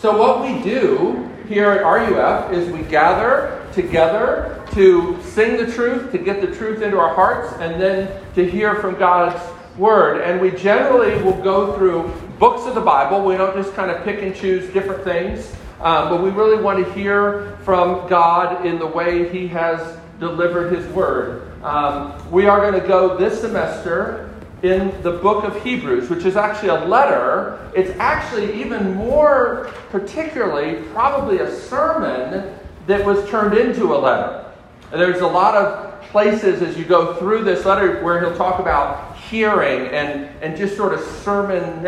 So, what we do here at RUF is we gather together to sing the truth, to get the truth into our hearts, and then to hear from God's Word. And we generally will go through books of the Bible. We don't just kind of pick and choose different things, um, but we really want to hear from God in the way He has delivered His Word. Um, we are going to go this semester in the book of Hebrews, which is actually a letter. It's actually even more particularly, probably a sermon that was turned into a letter. And there's a lot of places as you go through this letter where he'll talk about hearing and, and just sort of sermon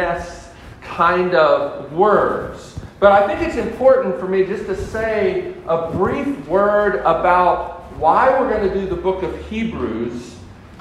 kind of words. But I think it's important for me just to say a brief word about why we're going to do the book of Hebrews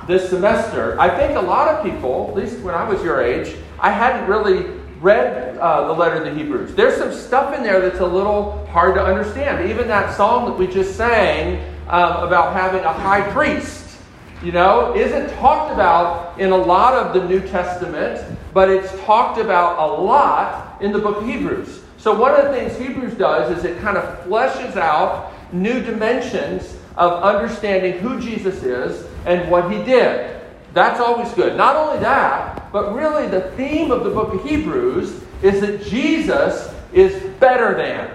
this semester. I think a lot of people, at least when I was your age, I hadn't really read uh, the letter to the Hebrews. There's some stuff in there that's a little hard to understand. Even that song that we just sang um, about having a high priest, you know, isn't talked about in a lot of the New Testament, but it's talked about a lot in the book of Hebrews. So, one of the things Hebrews does is it kind of fleshes out new dimensions of understanding who Jesus is and what he did. That's always good. Not only that, but really the theme of the book of Hebrews is that Jesus is better than.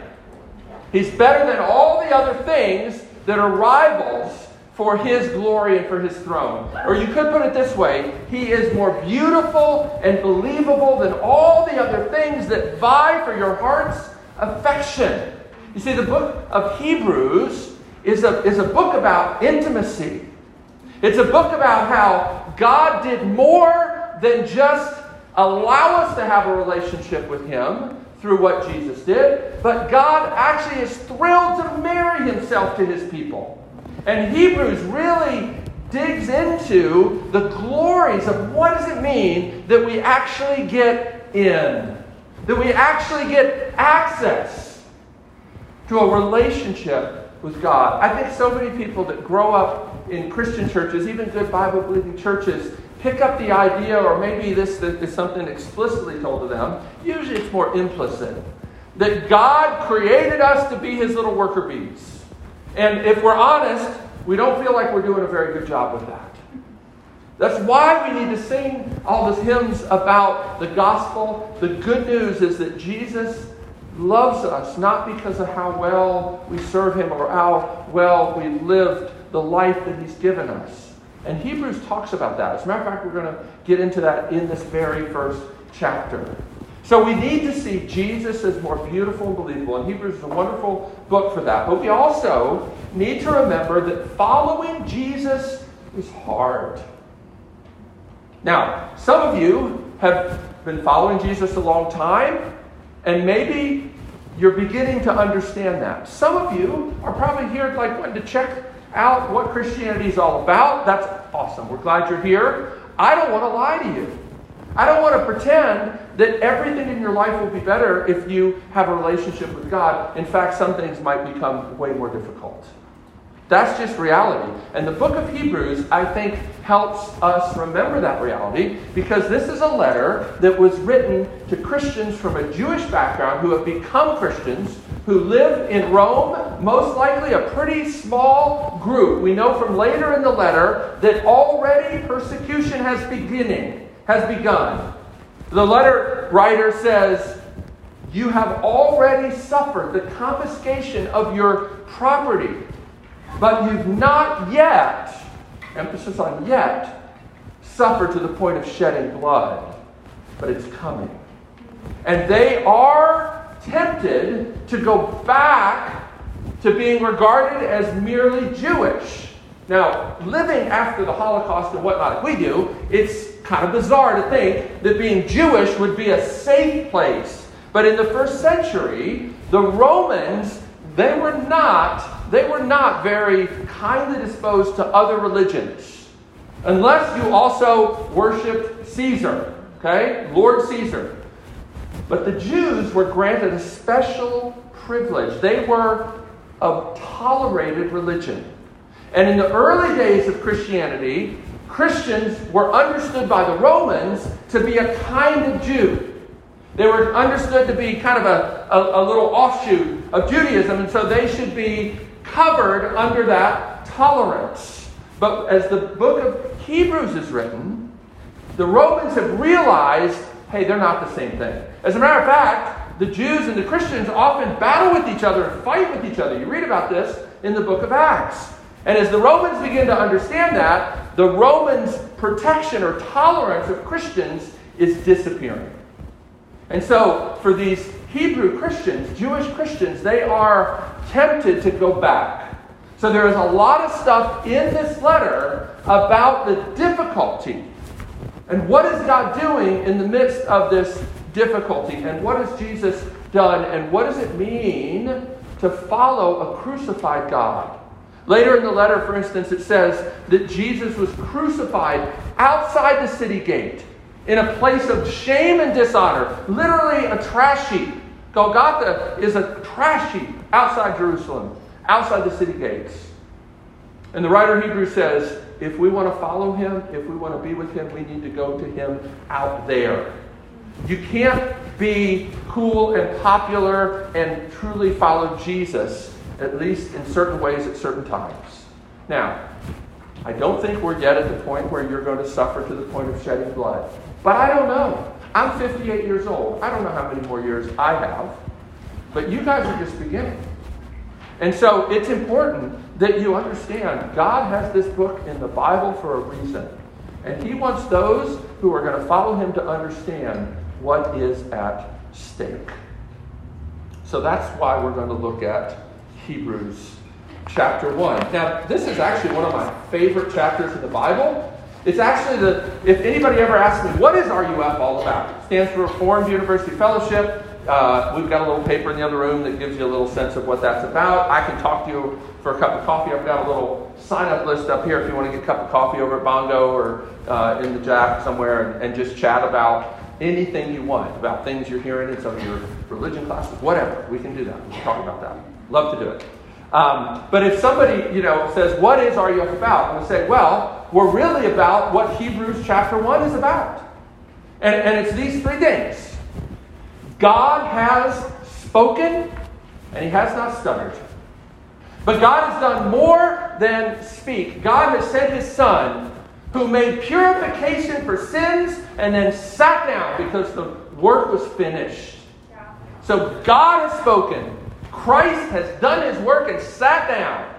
He's better than all the other things that are rivals for his glory and for his throne. Or you could put it this way He is more beautiful and believable than all the other things that vie for your heart's affection. You see, the book of Hebrews is a, is a book about intimacy. It's a book about how God did more than just allow us to have a relationship with Him through what Jesus did, but God actually is thrilled to marry Himself to His people. And Hebrews really digs into the glories of what does it mean that we actually get in, that we actually get access to a relationship with God. I think so many people that grow up in Christian churches, even good Bible believing churches, pick up the idea, or maybe this is something explicitly told to them. Usually it's more implicit that God created us to be his little worker bees. And if we're honest, we don't feel like we're doing a very good job with that. That's why we need to sing all these hymns about the gospel. The good news is that Jesus loves us not because of how well we serve him or how well we lived the life that he's given us. And Hebrews talks about that. As a matter of fact, we're going to get into that in this very first chapter. So we need to see Jesus as more beautiful and believable. And Hebrews is a wonderful book for that. But we also need to remember that following Jesus is hard. Now, some of you have been following Jesus a long time, and maybe you're beginning to understand that. Some of you are probably here like wanting to check out what Christianity is all about. That's awesome. We're glad you're here. I don't want to lie to you. I don't want to pretend that everything in your life will be better if you have a relationship with God. In fact, some things might become way more difficult. That's just reality. And the book of Hebrews, I think, helps us remember that reality because this is a letter that was written to Christians from a Jewish background who have become Christians, who live in Rome, most likely a pretty small group. We know from later in the letter that already persecution has beginning, has begun. The letter writer says, You have already suffered the confiscation of your property but you've not yet, emphasis on yet, suffered to the point of shedding blood. But it's coming. And they are tempted to go back to being regarded as merely Jewish. Now, living after the Holocaust and whatnot, we do, it's kind of bizarre to think that being Jewish would be a safe place. But in the first century, the Romans, they were not they were not very kindly disposed to other religions. Unless you also worshiped Caesar, okay? Lord Caesar. But the Jews were granted a special privilege. They were a tolerated religion. And in the early days of Christianity, Christians were understood by the Romans to be a kind of Jew. They were understood to be kind of a, a, a little offshoot of Judaism, and so they should be covered under that tolerance. But as the book of Hebrews is written, the Romans have realized hey, they're not the same thing. As a matter of fact, the Jews and the Christians often battle with each other and fight with each other. You read about this in the book of Acts. And as the Romans begin to understand that, the Romans' protection or tolerance of Christians is disappearing. And so, for these Hebrew Christians, Jewish Christians, they are tempted to go back. So, there is a lot of stuff in this letter about the difficulty. And what is God doing in the midst of this difficulty? And what has Jesus done? And what does it mean to follow a crucified God? Later in the letter, for instance, it says that Jesus was crucified outside the city gate in a place of shame and dishonor, literally a trash heap. Golgotha is a trash heap outside Jerusalem, outside the city gates. And the writer of Hebrews says, if we want to follow him, if we want to be with him, we need to go to him out there. You can't be cool and popular and truly follow Jesus at least in certain ways at certain times. Now, I don't think we're yet at the point where you're going to suffer to the point of shedding blood. But I don't know. I'm 58 years old. I don't know how many more years I have. But you guys are just beginning. And so it's important that you understand God has this book in the Bible for a reason. And He wants those who are going to follow Him to understand what is at stake. So that's why we're going to look at Hebrews chapter 1. Now, this is actually one of my favorite chapters in the Bible. It's actually the, if anybody ever asks me, what is RUF all about? It stands for Reformed University Fellowship. Uh, we've got a little paper in the other room that gives you a little sense of what that's about. I can talk to you for a cup of coffee. I've got a little sign up list up here if you want to get a cup of coffee over at Bongo or uh, in the Jack somewhere and, and just chat about anything you want, about things you're hearing in some of your religion classes, whatever. We can do that. We can talk about that. Love to do it. Um, but if somebody, you know, says, what is RUF about? And we say, well, we're really about what Hebrews chapter 1 is about. And, and it's these three things. God has spoken, and he has not stuttered. But God has done more than speak. God has sent his Son, who made purification for sins and then sat down because the work was finished. So God has spoken. Christ has done his work and sat down.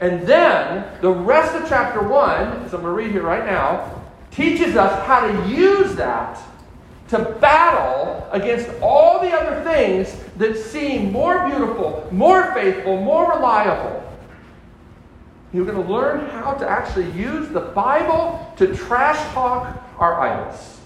And then the rest of chapter 1, as I'm going to read here right now, teaches us how to use that to battle against all the other things that seem more beautiful, more faithful, more reliable. You're going to learn how to actually use the Bible to trash talk our idols.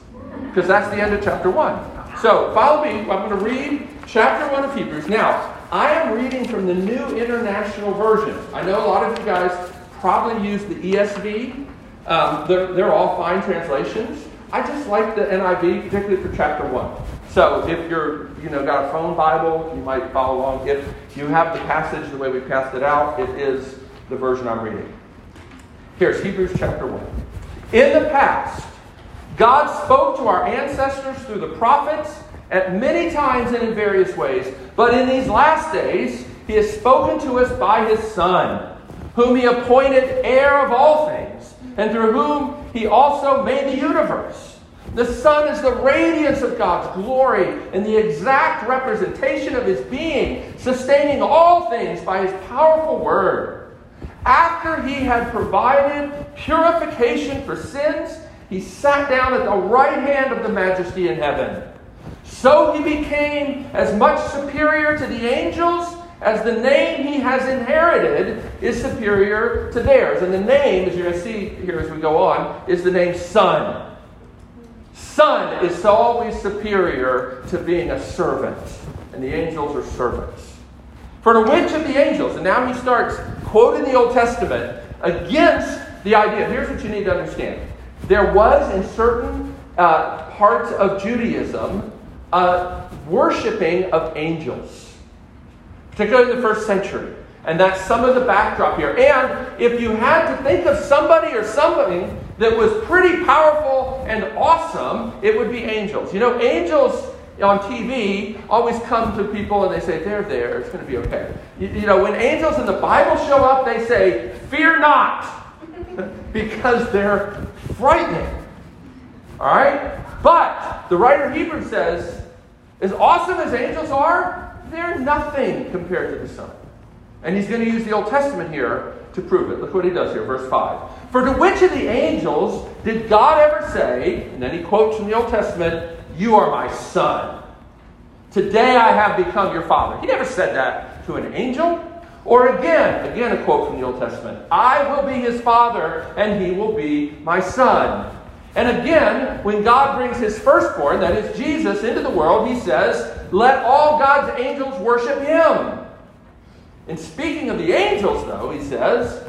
Because that's the end of chapter 1. So follow me. I'm going to read chapter 1 of Hebrews. Now, I am reading from the New International Version. I know a lot of you guys probably use the ESV. Um, they're, they're all fine translations. I just like the NIV, particularly for chapter 1. So if you're, you know, got a phone Bible, you might follow along. If you have the passage the way we passed it out, it is the version I'm reading. Here's Hebrews chapter 1. In the past, God spoke to our ancestors through the prophets at many times and in various ways. But in these last days, he has spoken to us by his Son, whom he appointed heir of all things, and through whom he also made the universe. The Son is the radiance of God's glory and the exact representation of his being, sustaining all things by his powerful word. After he had provided purification for sins, he sat down at the right hand of the majesty in heaven. So he became as much superior to the angels as the name he has inherited is superior to theirs. And the name, as you're going to see here as we go on, is the name Son. Son is always superior to being a servant, and the angels are servants. For to which of the angels, and now he starts quoting the Old Testament against the idea. Here's what you need to understand there was in certain uh, parts of Judaism uh, worshiping of angels, particularly in the first century. And that's some of the backdrop here. And if you had to think of somebody or something that was pretty powerful and awesome, it would be angels. You know, angels on TV always come to people and they say, they're there, it's going to be okay. You, you know, when angels in the Bible show up, they say, fear not, because they're frightening. All right? But the writer Hebrews says, as awesome as angels are, they're nothing compared to the Son. And he's going to use the Old Testament here to prove it. Look what he does here, verse 5. For to which of the angels did God ever say, and then he quotes from the Old Testament, You are my son. Today I have become your father. He never said that to an angel. Or again, again a quote from the Old Testament I will be his father, and he will be my son. And again, when God brings his firstborn, that is Jesus, into the world, he says, Let all God's angels worship him. And speaking of the angels, though, he says,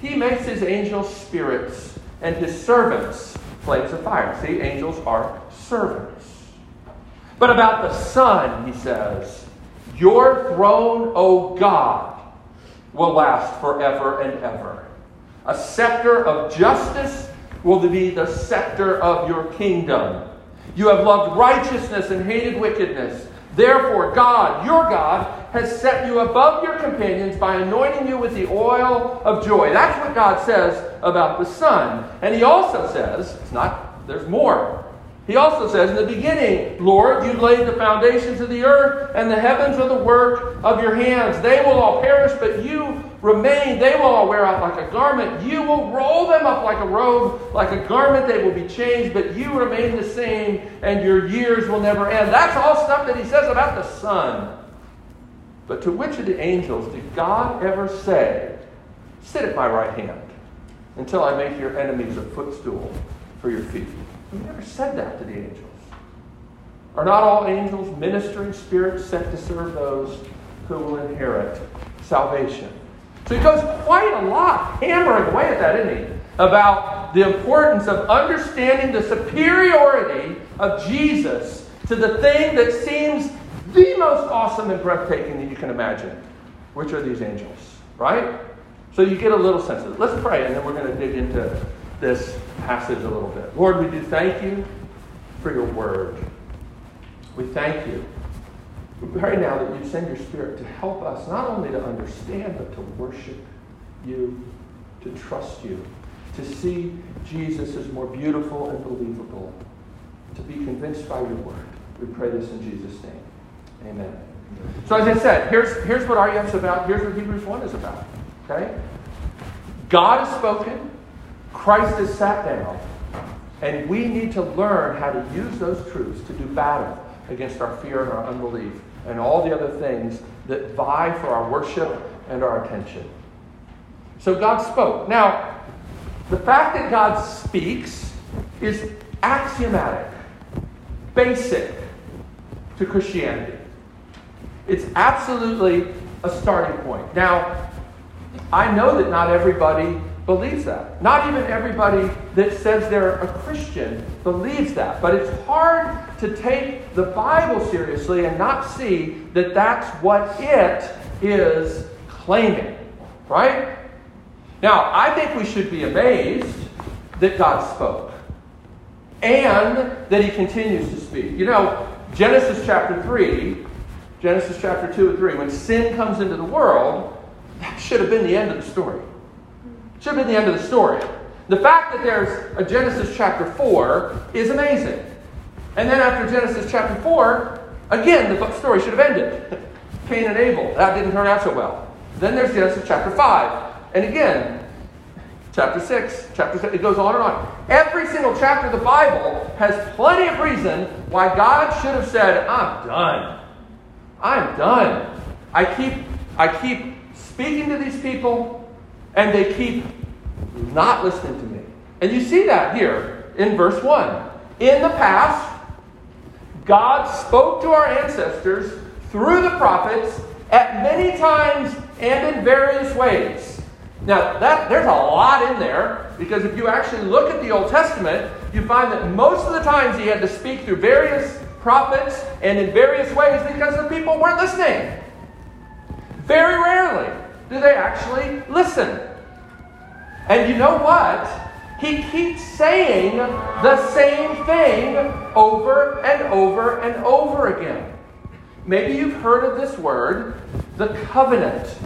He makes his angels spirits and his servants flames of fire. See, angels are servants. But about the Son, he says, Your throne, O God, will last forever and ever. A scepter of justice will be the scepter of your kingdom. You have loved righteousness and hated wickedness. Therefore, God, your God, has set you above your companions by anointing you with the oil of joy. That's what God says about the Son. And He also says, it's not, there's more. He also says in the beginning, Lord, you laid the foundations of the earth, and the heavens are the work of your hands. They will all perish, but you remain. They will all wear out like a garment. You will roll them up like a robe, like a garment. They will be changed, but you remain the same, and your years will never end. That's all stuff that he says about the Son. But to which of the angels did God ever say, Sit at my right hand until I make your enemies a footstool for your feet? He never said that to the angels. Are not all angels ministering spirits sent to serve those who will inherit salvation? So he goes quite a lot, hammering away at that, isn't he? About the importance of understanding the superiority of Jesus to the thing that seems the most awesome and breathtaking that you can imagine, which are these angels, right? So you get a little sense of it. Let's pray, and then we're going to dig into this passage a little bit. Lord, we do thank you for your word. We thank you. We pray now that you send your spirit to help us not only to understand, but to worship you, to trust you, to see Jesus as more beautiful and believable, to be convinced by your word. We pray this in Jesus' name. Amen. So as I said, here's, here's what RUF's about. Here's what Hebrews 1 is about. Okay? God has spoken. Christ has sat down. And we need to learn how to use those truths to do battle against our fear and our unbelief and all the other things that vie for our worship and our attention. So God spoke. Now, the fact that God speaks is axiomatic, basic to Christianity. It's absolutely a starting point. Now, I know that not everybody believes that. Not even everybody that says they're a Christian believes that. But it's hard to take the Bible seriously and not see that that's what it is claiming. Right? Now, I think we should be amazed that God spoke and that he continues to speak. You know, Genesis chapter 3, Genesis chapter 2 and 3, when sin comes into the world, that should have been the end of the story. Should been the end of the story. The fact that there's a Genesis chapter 4 is amazing. And then after Genesis chapter 4, again, the story should have ended. Cain and Abel. That didn't turn out so well. Then there's Genesis chapter 5. And again, chapter 6, chapter 7, it goes on and on. Every single chapter of the Bible has plenty of reason why God should have said, I'm done. I'm done. I keep, I keep speaking to these people, and they keep not listening to me. And you see that here in verse 1. In the past, God spoke to our ancestors through the prophets at many times and in various ways. Now, that, there's a lot in there because if you actually look at the Old Testament, you find that most of the times he had to speak through various prophets and in various ways because the people weren't listening. Very rarely do they actually listen. And you know what? He keeps saying the same thing over and over and over again. Maybe you've heard of this word, the covenant.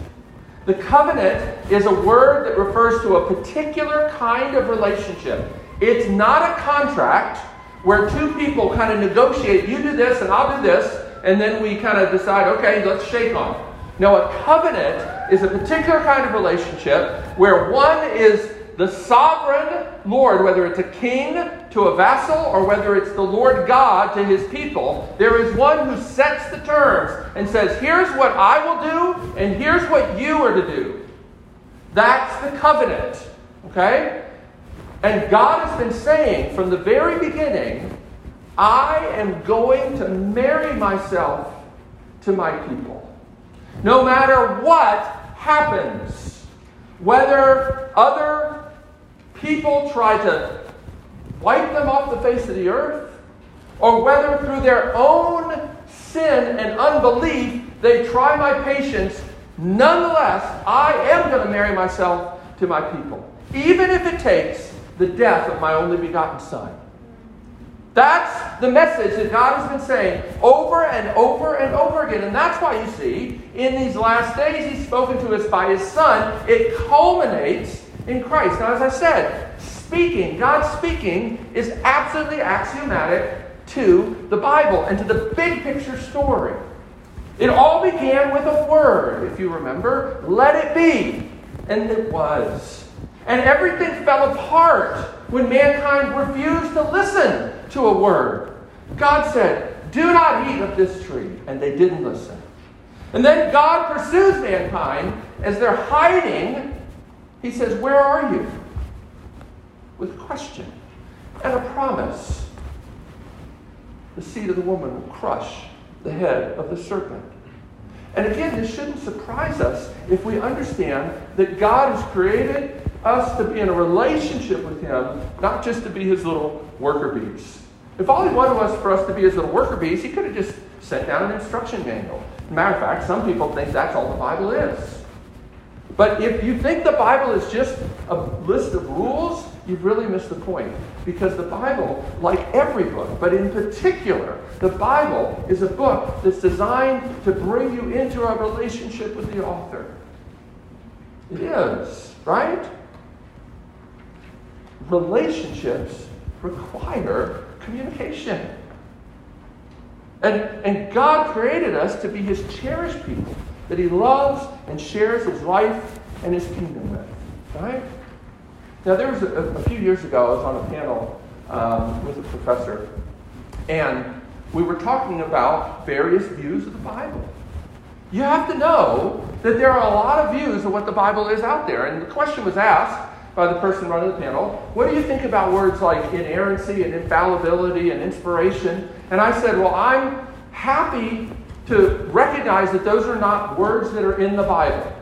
The covenant is a word that refers to a particular kind of relationship. It's not a contract where two people kind of negotiate, you do this and I'll do this, and then we kind of decide, okay, let's shake on it. No, a covenant is a particular kind of relationship where one is the sovereign Lord, whether it's a king to a vassal or whether it's the Lord God to his people, there is one who sets the terms and says, here's what I will do, and here's what you are to do. That's the covenant. Okay? And God has been saying from the very beginning, I am going to marry myself to my people. No matter what happens, whether other people try to wipe them off the face of the earth, or whether through their own sin and unbelief they try my patience, nonetheless, I am going to marry myself to my people, even if it takes the death of my only begotten Son. That's the message that God has been saying over and over and over again. And that's why you see, in these last days, He's spoken to us by His Son. It culminates in Christ. Now, as I said, speaking, God speaking, is absolutely axiomatic to the Bible and to the big picture story. It all began with a word, if you remember. Let it be. And it was. And everything fell apart when mankind refused to listen to a word. God said, Do not eat of this tree. And they didn't listen. And then God pursues mankind as they're hiding he says, Where are you? With a question and a promise. The seed of the woman will crush the head of the serpent. And again, this shouldn't surprise us if we understand that God has created us to be in a relationship with Him, not just to be His little worker bees. If all He wanted was for us to be His little worker bees, He could have just sent down an instruction manual. Matter of fact, some people think that's all the Bible is. But if you think the Bible is just a list of rules, you've really missed the point. Because the Bible, like every book, but in particular, the Bible is a book that's designed to bring you into a relationship with the author. It is, right? Relationships require communication. And, and God created us to be his cherished people that he loves and shares his life and his kingdom with. Right? Now, there was a, a few years ago, I was on a panel um, with a professor, and we were talking about various views of the Bible. You have to know that there are a lot of views of what the Bible is out there. And the question was asked by the person running the panel what do you think about words like inerrancy and infallibility and inspiration? And I said, well, I'm happy to recognize that those are not words that are in the Bible.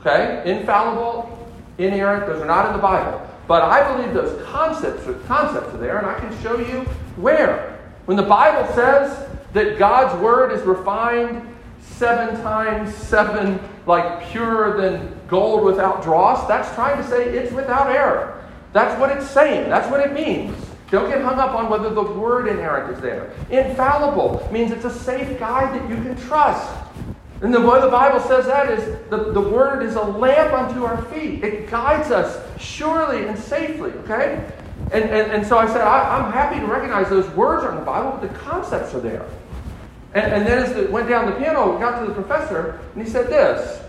Okay? Infallible, inerrant, those are not in the Bible. But I believe those concepts are, concepts are there, and I can show you where. When the Bible says that God's word is refined seven times seven, like purer than gold without dross, that's trying to say it's without error. That's what it's saying. That's what it means. Don't get hung up on whether the word inerrant is there. Infallible means it's a safe guide that you can trust. And the way the Bible says that is the, the word is a lamp unto our feet. It guides us surely and safely, okay? And, and, and so I said, I, am happy to recognize those words are in the Bible, but the concepts are there. And, and then as it went down the piano, we got to the professor, and he said this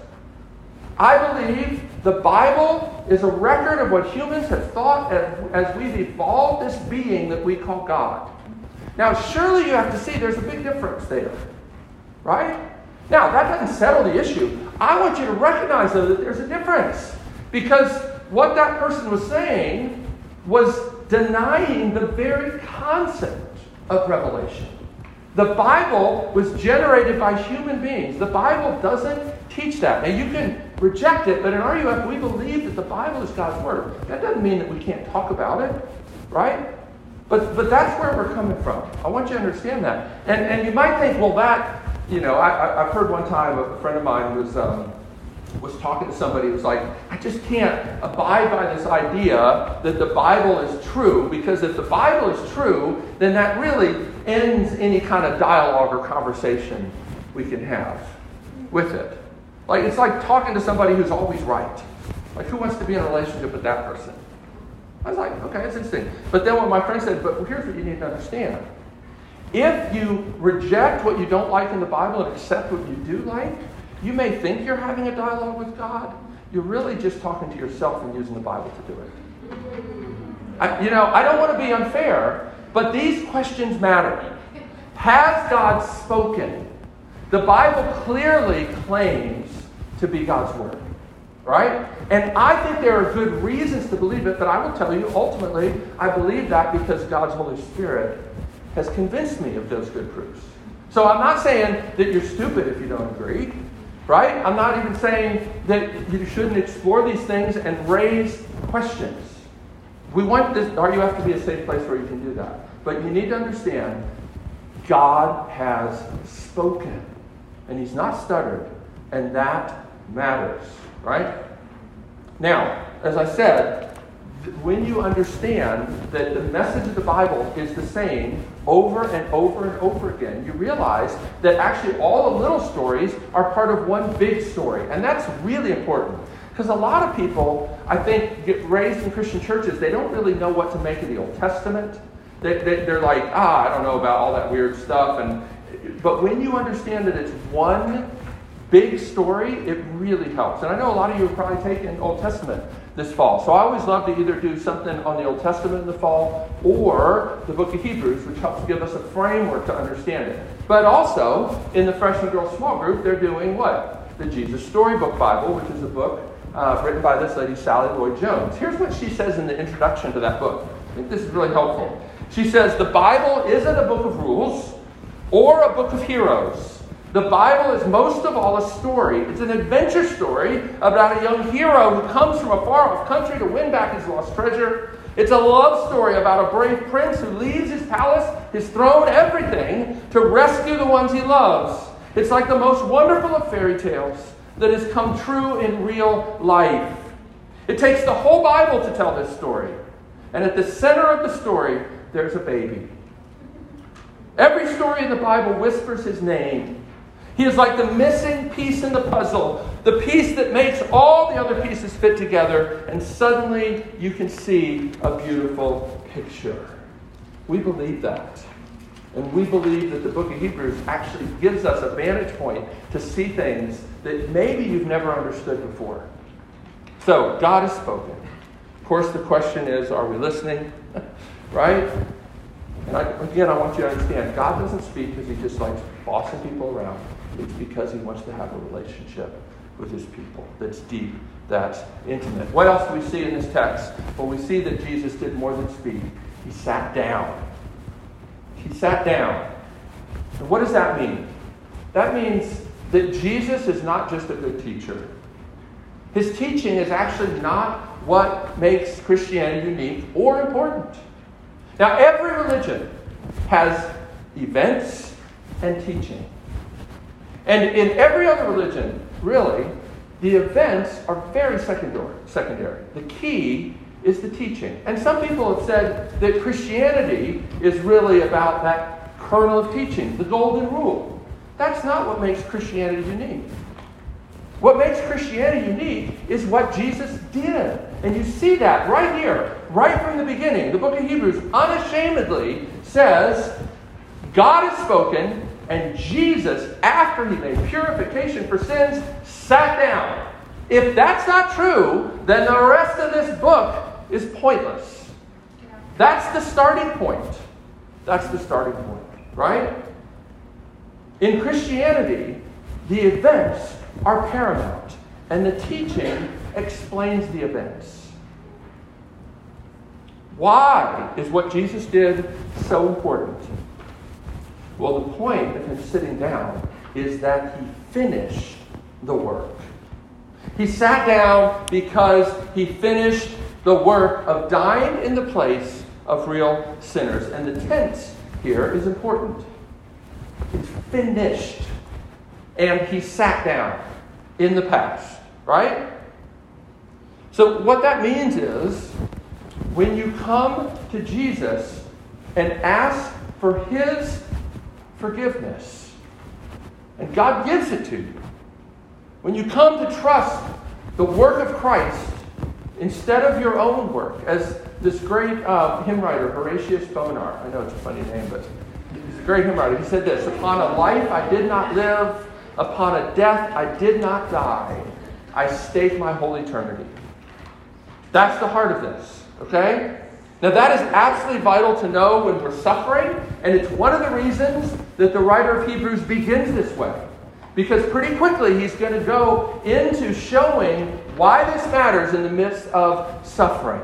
I believe the Bible is a record of what humans have thought as, we've evolved this being that we call God. Now, surely you have to see there's a big difference there, right? Now, that doesn't settle the issue. I want you to recognize, though, that there's a difference. Because what that person was saying was denying the very concept of revelation. The Bible was generated by human beings. The Bible doesn't teach that. Now, you can reject it, but in RUF, we believe that the Bible is God's Word. That doesn't mean that we can't talk about it, right? But, but that's where we're coming from. I want you to understand that. And, and you might think, well, that, you know, I, I've heard one time a friend of mine was um, was talking to somebody who was like, I just can't abide by this idea that the Bible is true, because if the Bible is true, then that really ends any kind of dialogue or conversation we can have with it. Like it's like talking to somebody who's always right. Like who wants to be in a relationship with that person? I was like, okay, that's interesting. But then when my friend said, but here's what you need to understand. If you reject what you don't like in the Bible and accept what you do like, you may think you're having a dialogue with God. You're really just talking to yourself and using the Bible to do it. I, you know, I don't want to be unfair, but these questions matter. Has God spoken? The Bible clearly claims to be God's Word, right? And I think there are good reasons to believe it, but I will tell you, ultimately, I believe that because God's Holy Spirit has convinced me of those good proofs. So I'm not saying that you're stupid if you don't agree, right? I'm not even saying that you shouldn't explore these things and raise questions. We want this RUF to be a safe place where you can do that. But you need to understand God has spoken, and He's not stuttered, and that matters, right? Now, as I said, when you understand that the message of the Bible is the same over and over and over again, you realize that actually all the little stories are part of one big story. And that's really important. Because a lot of people, I think, get raised in Christian churches, they don't really know what to make of the Old Testament. They, they, they're like, ah, I don't know about all that weird stuff. And, but when you understand that it's one big story, it really helps. And I know a lot of you have probably taken Old Testament this fall. So I always love to either do something on the Old Testament in the fall or the book of Hebrews, which helps give us a framework to understand it. But also, in the freshman girls small group, they're doing what? The Jesus Storybook Bible, which is a book uh, written by this lady, Sally Lloyd Jones. Here's what she says in the introduction to that book. I think this is really helpful. She says, The Bible isn't a book of rules or a book of heroes. The Bible is most of all a story. It's an adventure story about a young hero who comes from a far off country to win back his lost treasure. It's a love story about a brave prince who leaves his palace, his throne, everything to rescue the ones he loves. It's like the most wonderful of fairy tales that has come true in real life. It takes the whole Bible to tell this story. And at the center of the story, there's a baby. Every story in the Bible whispers his name. He is like the missing piece in the puzzle, the piece that makes all the other pieces fit together, and suddenly you can see a beautiful picture. We believe that. And we believe that the book of Hebrews actually gives us a vantage point to see things that maybe you've never understood before. So, God has spoken. Of course, the question is are we listening? right? And I, again, I want you to understand God doesn't speak because he just likes bossing people around. It's because he wants to have a relationship with his people that's deep, that's intimate. What else do we see in this text? Well, we see that Jesus did more than speak, he sat down. He sat down. And what does that mean? That means that Jesus is not just a good teacher. His teaching is actually not what makes Christianity unique or important. Now, every religion has events and teaching. And in every other religion, really, the events are very secondary. secondary. The key is the teaching. And some people have said that Christianity is really about that kernel of teaching, the golden rule. That's not what makes Christianity unique. What makes Christianity unique is what Jesus did. And you see that right here, right from the beginning. The book of Hebrews unashamedly says, God has spoken, and Jesus, after he made purification for sins, sat down. If that's not true, then the rest of this book is pointless. That's the starting point. That's the starting point, right? In Christianity, the events are paramount, and the teaching explains the events. Why is what Jesus did so important? Well, the point of him sitting down is that he finished the work. He sat down because he finished the work of dying in the place of real sinners. And the tense here is important. It's finished. And he sat down in the past. right? So, what that means is when you come to Jesus and ask for His forgiveness, and God gives it to you, when you come to trust the work of Christ instead of your own work, as this great uh, hymn writer, Horatius Bonar, I know it's a funny name, but he's a great hymn writer. He said this Upon a life I did not live, upon a death I did not die, I stake my whole eternity. That's the heart of this, okay? Now, that is absolutely vital to know when we're suffering, and it's one of the reasons that the writer of Hebrews begins this way. Because pretty quickly he's going to go into showing why this matters in the midst of suffering.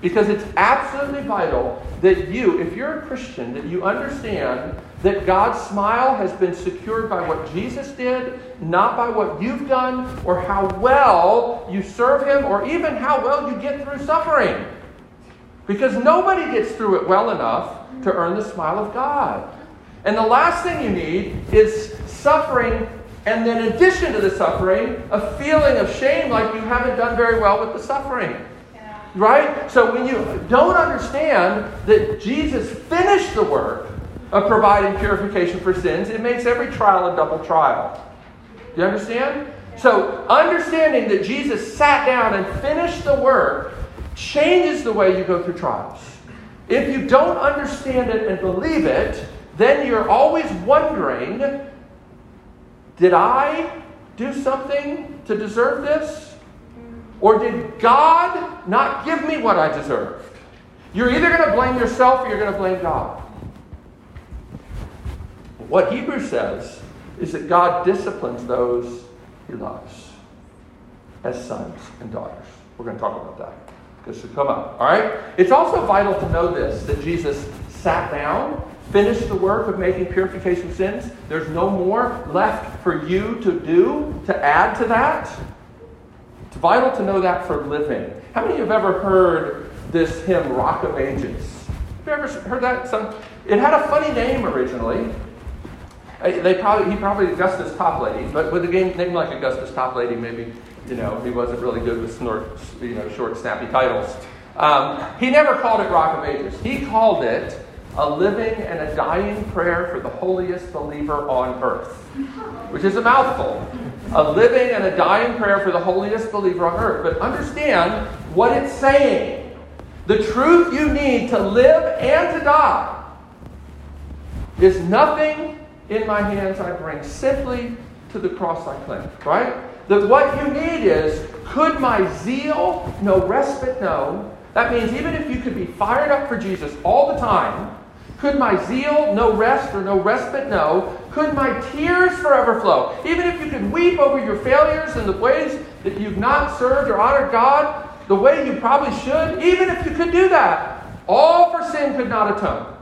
Because it's absolutely vital that you, if you're a Christian, that you understand that God's smile has been secured by what Jesus did, not by what you've done or how well you serve Him or even how well you get through suffering. Because nobody gets through it well enough to earn the smile of God. And the last thing you need is suffering, and then in addition to the suffering, a feeling of shame like you haven't done very well with the suffering. Right? So when you don't understand that Jesus finished the work of providing purification for sins, it makes every trial a double trial. Do you understand? So understanding that Jesus sat down and finished the work changes the way you go through trials. If you don't understand it and believe it, then you're always wondering did I do something to deserve this? Or did God not give me what I deserved? You're either going to blame yourself or you're going to blame God. What Hebrews says is that God disciplines those he loves as sons and daughters. We're going to talk about that because should come up. All right? It's also vital to know this that Jesus sat down, finished the work of making purification of sins. There's no more left for you to do to add to that. It's vital to know that for living. How many of you have ever heard this hymn, Rock of Ages? Have you ever heard that? Some, it had a funny name originally. They probably, he probably Augustus Toplady, but with a game, name like Augustus Toplady, maybe you know he wasn't really good with snort, you know, short, snappy titles. Um, he never called it Rock of Ages. He called it a living and a dying prayer for the holiest believer on earth, which is a mouthful. A living and a dying prayer for the holiest believer on earth. But understand what it's saying. The truth you need to live and to die is nothing in my hands I bring, simply to the cross I cling. Right? That what you need is could my zeal no respite know? That means even if you could be fired up for Jesus all the time, could my zeal no rest or no respite know? Could my tears forever flow? Even if you could weep over your failures and the ways that you've not served or honored God the way you probably should, even if you could do that, all for sin could not atone.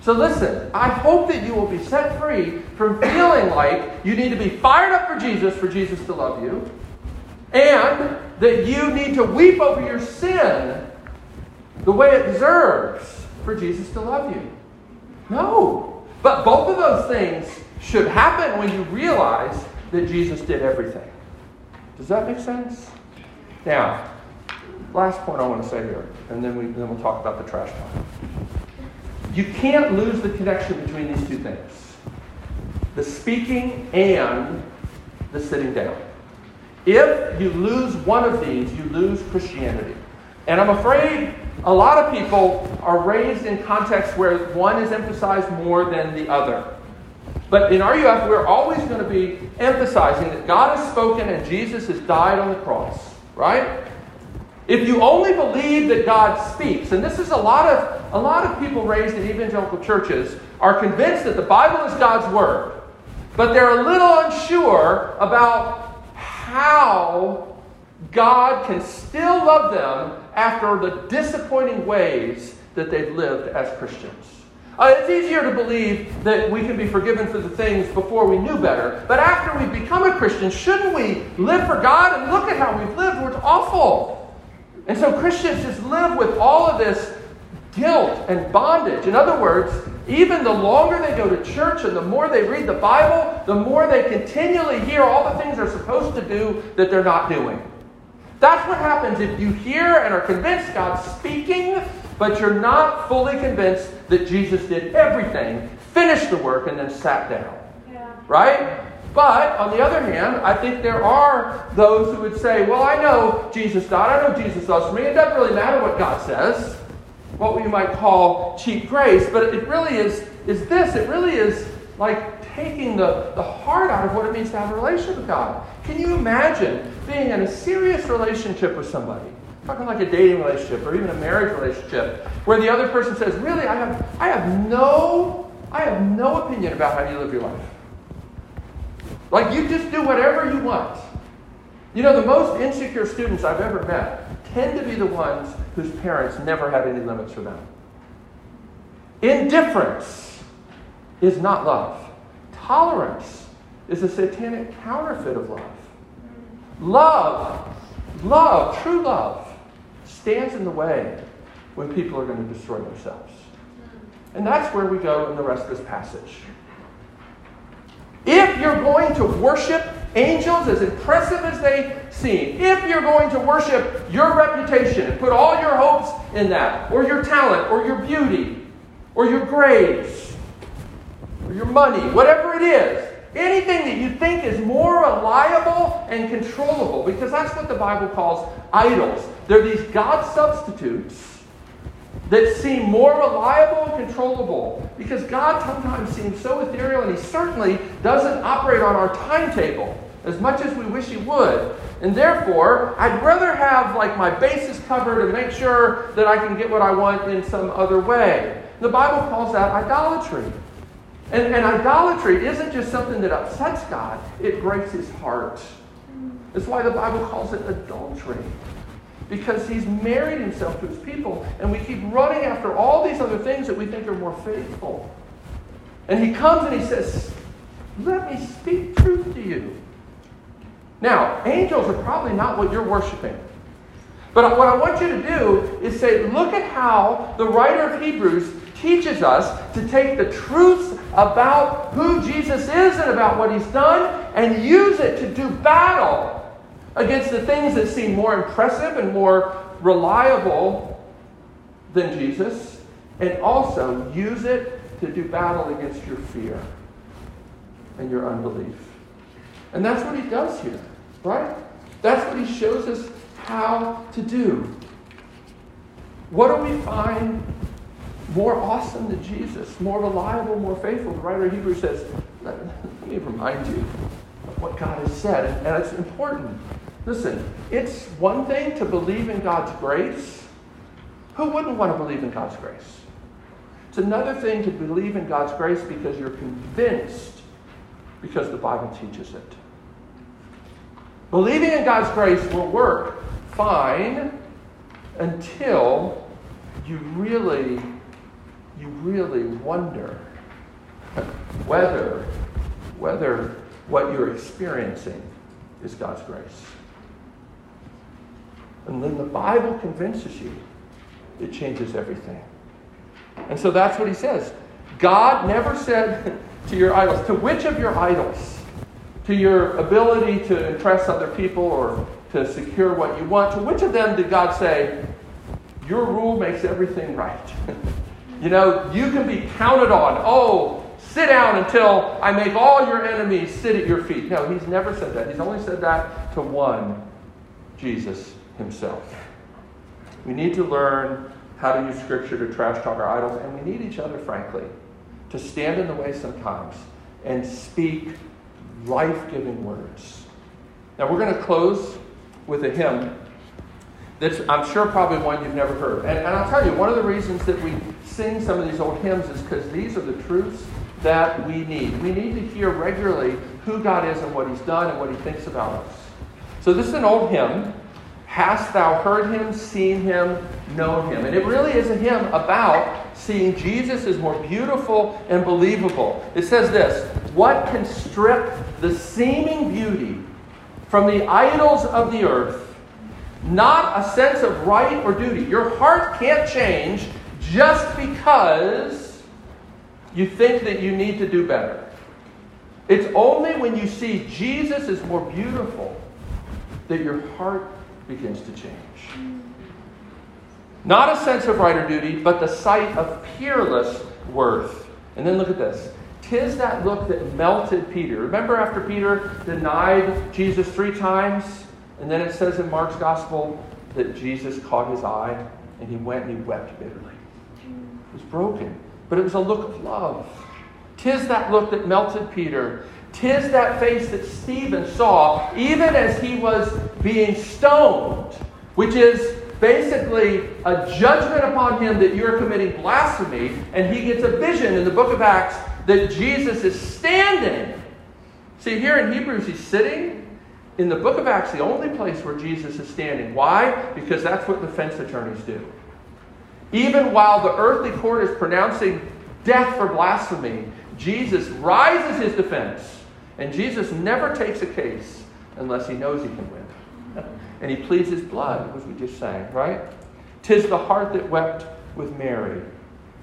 So listen, I hope that you will be set free from feeling like you need to be fired up for Jesus for Jesus to love you, and that you need to weep over your sin the way it deserves for Jesus to love you. No. But both of those things should happen when you realize that Jesus did everything. Does that make sense? Now, last point I want to say here, and then, we, then we'll talk about the trash pile. You can't lose the connection between these two things the speaking and the sitting down. If you lose one of these, you lose Christianity. And I'm afraid a lot of people are raised in contexts where one is emphasized more than the other. But in RUF, we're always going to be emphasizing that God has spoken and Jesus has died on the cross, right? If you only believe that God speaks, and this is a lot of a lot of people raised in evangelical churches are convinced that the Bible is God's word, but they're a little unsure about how God can still love them after the disappointing ways that they've lived as Christians. Uh, it's easier to believe that we can be forgiven for the things before we knew better. But after we become a Christian, shouldn't we live for God? And look at how we've lived. It's awful. And so Christians just live with all of this guilt and bondage. In other words, even the longer they go to church and the more they read the Bible, the more they continually hear all the things they're supposed to do that they're not doing. That's what happens if you hear and are convinced God's speaking, but you're not fully convinced that Jesus did everything, finished the work, and then sat down. Yeah. Right? But on the other hand, I think there are those who would say, well, I know Jesus died. I know Jesus loves me. It doesn't really matter what God says. What we might call cheap grace. But it really is, is this. It really is like taking the, the heart out of what it means to have a relationship with God. Can you imagine being in a serious relationship with somebody? Talking like a dating relationship or even a marriage relationship, where the other person says, Really, I have I have no I have no opinion about how you live your life. Like you just do whatever you want. You know, the most insecure students I've ever met tend to be the ones whose parents never had any limits for them. Indifference is not love. Tolerance is a satanic counterfeit of love. Love, love, true love, stands in the way when people are going to destroy themselves. And that's where we go in the rest of this passage. If you're going to worship angels as impressive as they seem, if you're going to worship your reputation and put all your hopes in that, or your talent, or your beauty, or your grades, or your money, whatever it is, anything that you think is more reliable and controllable, because that's what the Bible calls idols. They're these God substitutes that seem more reliable and controllable because God sometimes seems so ethereal and He certainly doesn't operate on our timetable as much as we wish He would. And therefore, I'd rather have like my bases covered and make sure that I can get what I want in some other way. The Bible calls that idolatry. And, and idolatry isn't just something that upsets God, it breaks His heart. That's why the Bible calls it adultery because he's married himself to his people, and we keep running after all these other things that we think are more faithful. And he comes and he says, Let me speak truth to you. Now, angels are probably not what you're worshiping. But what I want you to do is say, look at how the writer of Hebrews teaches us to take the truths about who Jesus is and about what he's done and use it to do battle against the things that seem more impressive and more reliable than Jesus, and also use it to do battle against your fear and your unbelief. And that's what he does here, right? That's what he shows us how to do. What do we find more awesome than Jesus, more reliable, more faithful? The writer of Hebrews says, let, me remind you of what God has said. And it's important Listen, it's one thing to believe in God's grace. Who wouldn't want to believe in God's grace? It's another thing to believe in God's grace because you're convinced because the Bible teaches it. Believing in God's grace will work fine until you really, you really wonder whether, whether what you're experiencing is God's grace. And then the Bible convinces you, it changes everything. And so that's what he says. God never said to your idols, to which of your idols? To your ability to impress other people or to secure what you want, to which of them did God say, your rule makes everything right? you know, you can be counted on. Oh, sit down until I make all your enemies sit at your feet. No, he's never said that. He's only said that to one, Jesus himself. We need to learn how to use Scripture to trash talk our idols, and we need each other, frankly, to stand in the way sometimes and speak life giving words. Now, we're going to close with a hymn that's, I'm sure, probably one you've never heard. And, and I'll tell you, one of the reasons that we sing some of these old hymns is because these are the truths that we need. We need to hear regularly who God is and what He's done and what He thinks about us. So, this is an old hymn. Hast thou heard him, seen him, known him? And it really is a hymn about seeing Jesus as more beautiful and believable. It says this What can strip the seeming beauty from the idols of the earth? Not a sense of right or duty. Your heart can't change just because you think that you need to do better. It's only when you see Jesus is more beautiful that your heart begins to change. Not a sense of right or duty, but the sight of peerless worth. And then look at this. Tis that look that melted Peter. Remember after Peter denied Jesus three times? And then it says in Mark's gospel that Jesus caught his eye and he went and he wept bitterly. It was broken, but it was a look of love. Tis that look that melted Peter. Tis that face that Stephen saw even as he was being stoned, which is basically a judgment upon him that you're committing blasphemy, and he gets a vision in the book of Acts that Jesus is standing. See, here in Hebrews, he's sitting. In the book of Acts, the only place where Jesus is standing. Why? Because that's what defense attorneys do. Even while the earthly court is pronouncing death for blasphemy, Jesus rises his defense. And Jesus never takes a case unless he knows he can win and he pleads his blood, as we just sang, right? Tis the heart that wept with Mary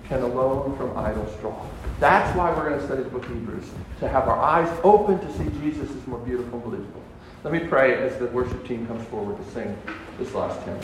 can alone from idols draw. That's why we're going to study the book of Hebrews, to have our eyes open to see Jesus as more beautiful and believable. Let me pray as the worship team comes forward to sing this last hymn.